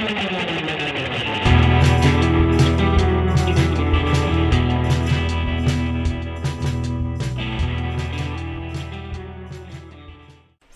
thank you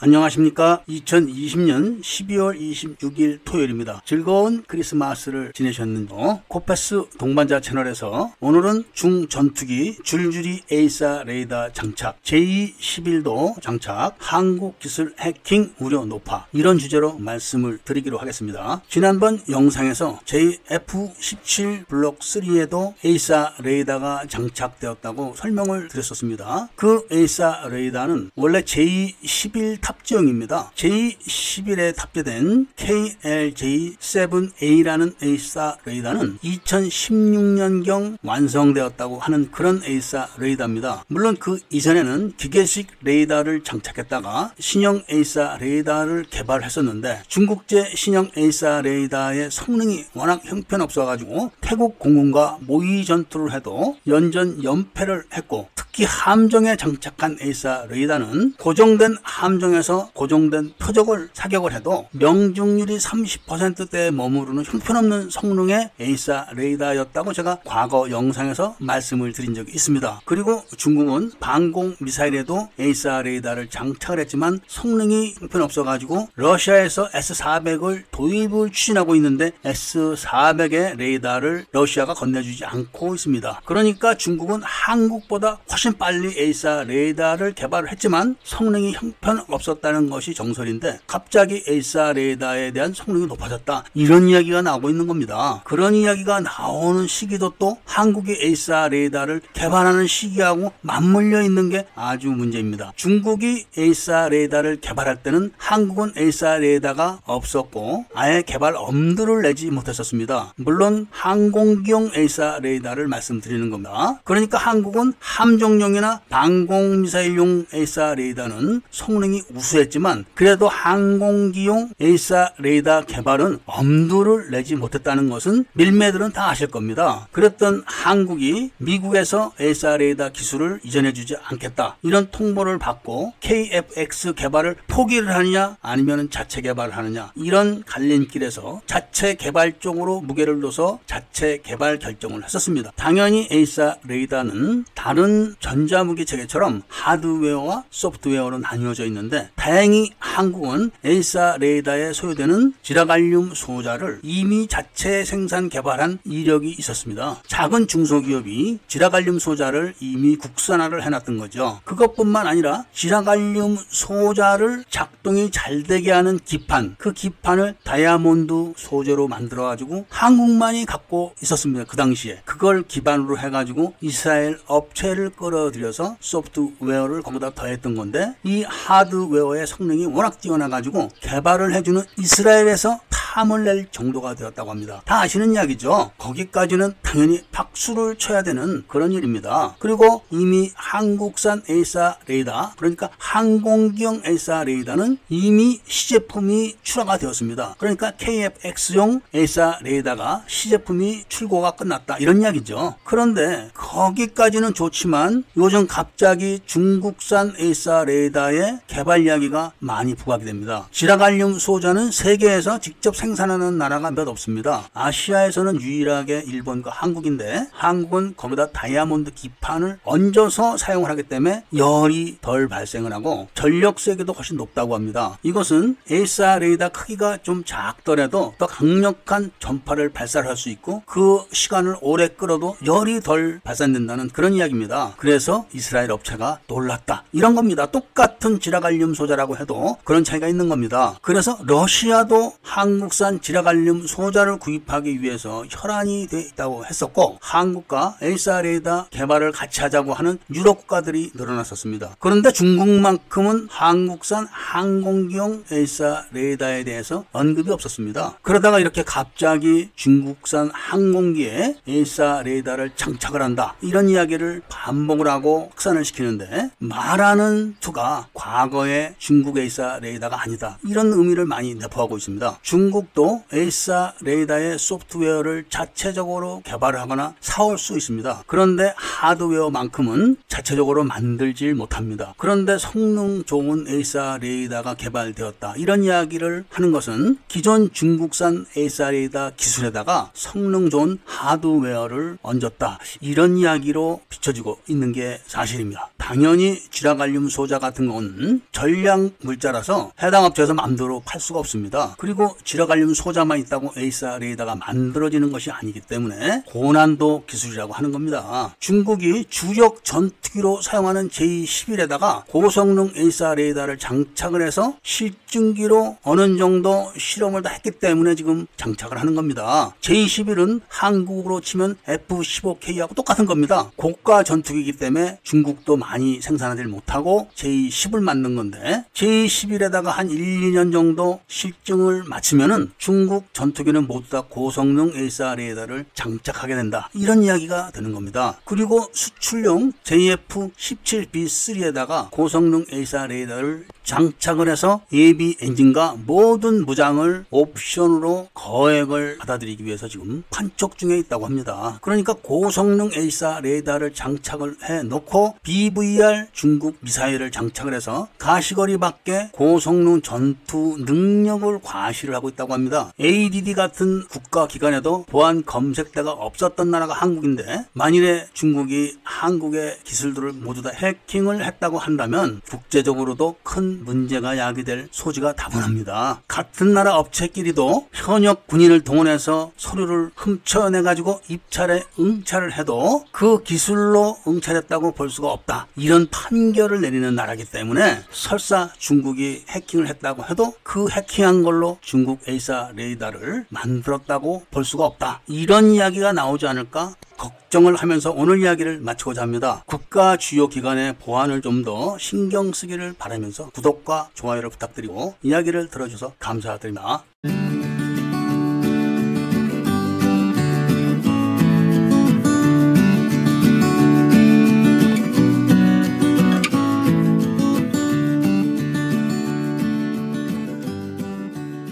안녕하십니까. 2020년 12월 26일 토요일입니다. 즐거운 크리스마스를 지내셨는지요? 코패스 동반자 채널에서 오늘은 중 전투기 줄줄이 AESA 레이더 장착, J11도 장착, 한국 기술 해킹 우려 높아 이런 주제로 말씀을 드리기로 하겠습니다. 지난번 영상에서 JF17 블록 3에도 AESA 레이더가 장착되었다고 설명을 드렸었습니다. 그 AESA 레이더는 원래 J11 탑재형입니다. J11에 탑재된 KLJ7A라는 AESA 레이더는 2016년경 완성되었다고 하는 그런 AESA 레이더입니다. 물론 그 이전에는 기계식 레이더를 장착했다가 신형 AESA 레이더를 개발했었는데 중국제 신형 AESA 레이더의 성능이 워낙 형편없어가지고 태국 공군과 모의 전투를 해도 연전 연패를 했고 특히 함정에 장착한 AESA 레이더는 고정된 함정에서 고정된 표적을 사격을 해도 명중률이 30%대에 머무르는 형편없는 성능의 AESA 레이더였다고 제가 과거 영상에서 말씀을 드린 적이 있습니다. 그리고 중국은 방공 미사일에도 AESA 레이더를 장착을 했지만 성능이 형편없어 가지고 러시아에서 S400을 도입을 추진하고 있는데 S400의 레이더를 러시아가 건네주지 않고 있습니다. 그러니까 중국은 한국보다 훨씬 빨리 AESA 레이더를 개발을 했지만 성능이 형편없 었다는 것이 정설인데 갑자기 AESA 레이더에 대한 성능이 높아졌다 이런 이야기가 나오고 있는 겁니다. 그런 이야기가 나오는 시기도 또 한국의 AESA 레이더를 개발하는 시기하고 맞물려 있는 게 아주 문제입니다. 중국이 AESA 레이더를 개발할 때는 한국은 AESA 레이더가 없었고 아예 개발 엄두를 내지 못했었습니다. 물론 항공기용 AESA 레이더를 말씀드리는 겁니다. 그러니까 한국은 함정 공격용이나 방공미사일용 AESA 레이더는 성능이 우수했지만 그래도 항공기용 AESA 레이더 개발은 엄두를 내지 못했다는 것은 밀매들은 다 아실 겁니다. 그랬던 한국이 미국에서 AESA 레이더 기술을 이전해주지 않겠다 이런 통보를 받고 KFX 개발을 포기를 하느냐 아니면 자체 개발을 하느냐 이런 갈림길에서 자체 개발 쪽으로 무게를 둬서 자체 개발 결정을 했었습니다. 당연히 AESA 레이더는 다른 전자무기 체계처럼 하드웨어와 소프트웨어로 나뉘어져 있는데 다행히 한국은 AESA 레이더에 소요되는 질화갈륨 소자를 이미 자체 생산 개발한 이력이 있었습니다. 작은 중소기업이 질화갈륨 소자를 이미 국산화를 해놨던 거죠. 그것뿐만 아니라 질화갈륨 소자를 작동이 잘 되게 하는 기판, 그 기판을 다이아몬드 소재로 만들어가지고 한국만이 갖고 있었습니다. 그 당시에. 그걸 기반으로 해가지고 이스라엘 업체를 끌어들여서 소프트웨어를 거기다 더했던 건데 이 하드웨어 의 성능이 워낙 뛰어나가지고 개발을 해주는 이스라엘에서 탐을 낼 정도가 되었다고 합니다. 다 아시는 이야기죠. 거기까지는 당연히 박수를 쳐야 되는 그런 일입니다. 그리고 이미 한국산 AESA 레이더 그러니까 항공기용 AESA 레이더는 이미 시제품이 출하가 되었습니다. 그러니까 KFX용 AESA 레이더가 시제품이 출고가 끝났다 이런 이야기죠. 그런데 거기까지는 좋지만 요즘 갑자기 중국산 AESA 레이더의 개발 이야기가 많이 부각이 됩니다. 질화갈륨 소자는 세계에서 직접 생산하는 나라가 몇 없습니다. 아시아에서는 유일하게 일본과 한국인데 한국은 거기다 다이아몬드 기판을 얹어서 사용을 하기 때문에 열이 덜 발생을 하고 전력 세기도 훨씬 높다고 합니다. 이것은 AESA 레이더 크기가 좀 작더라도 더 강력한 전파를 발사할 수 있고 그 시간을 오래 끌어도 열이 덜 발산된다는 그런 이야기입니다. 그래서 이스라엘 업체가 놀랐다. 이런 겁니다. 똑같은 질화갈륨 소자라고 해도 그런 차이가 있는 겁니다. 그래서 러시아도 한국산 질화갈륨 소자를 구입하기 위해서 혈안이 돼 있다고 했었고 한국과 레이더 개발을 같이 하자고 하는 유럽 국가들이 늘어났었습니다. 그런데 중국만큼은 한국산 항공기용 AESA 레이더에 대해서 언급이 없었습니다. 그러다가 이렇게 갑자기 중국산 항공기에 AESA 레이더를 장착을 한다. 이런 이야기를 반복을 하고 확산을 시키는데 말하는 투가 과거의 중국 AESA 레이더가 아니다. 이런 의미를 많이 내포하고 있습니다. 중국 중국도 AESA 레이더의 소프트웨어를 자체적으로 개발하거나 사올 수 있습니다. 그런데 하드웨어만큼은 자체적으로 만들질 못합니다. 그런데 성능 좋은 AESA 레이더가 개발되었다. 이런 이야기를 하는 것은 기존 중국산 AESA 레이더 기술에다가 성능 좋은 하드웨어를 얹었다. 이런 이야기로 비춰지고 있는 게 사실입니다. 당연히 질화갈륨 소자 같은 건 전략 물자라서 해당 업체에서 마음대로 팔 수가 없습니다. 그리고 질화갈륨 소자만 있다고 AESA 레이더가 만들어지는 것이 아니기 때문에 고난도 기술이라고 하는 겁니다. 중국이 주력 전투기로 사용하는 J11에다가 고성능 AESA 레이더를 장착을 해서 실증기로 어느 정도 실험을 다 했기 때문에 지금 장착을 하는 겁니다. J11은 한국으로 치면 F-15K하고 똑같은 겁니다. 고가 전투기이기 때문에 중국도 많이 생산하지 못하고 J10을 만든 건데 J11에다가 한 1, 2년 정도 실증을 마치면은 중국 전투기는 모두 다 고성능 AESA 레이더를 장착하게 된다. 이런 이야기가 되는 겁니다. 그리고 수출용 JF-17B3에다가 고성능 AESA 레이더를 장착을 해서 예비 엔진과 모든 무장을 옵션으로 거액을 받아들이기 위해서 지금 판촉 중에 있다고 합니다. 그러니까 고성능 AESA 레이더를 장착을 해 놓고 BVR 중국 미사일을 장착을 해서 가시거리 밖에 고성능 전투 능력을 과시를 하고 있다고 합니다. ADD 같은 국가 기관에도 보안 검색대가 없었던 나라가 한국인데 만일에 중국이 한국의 기술들을 모두 다 해킹을 했다고 한다면 국제적으로도 큰 문제가 야기될 소지가 다분합니다. 같은 나라 업체끼리도 현역 군인을 동원해서 서류를 훔쳐내 가지고 입찰에 응찰을 해도 그 기술로 응찰했다고 볼 수가 없다. 이런 판결을 내리는 나라기 때문에 설사 중국이 해킹을 했다고 해도 그 해킹한 걸로 중국 AESA 레이더를 만들었다고 볼 수가 없다. 이런 이야기가 나오지 않을까 걱정을 하면서 오늘 이야기를 마치고자 합니다. 국가 주요 기관의 보안을 좀 더 신경 쓰기를 바라면서 구독과 좋아요를 부탁드리고 이야기를 들어주셔서 감사드립니다.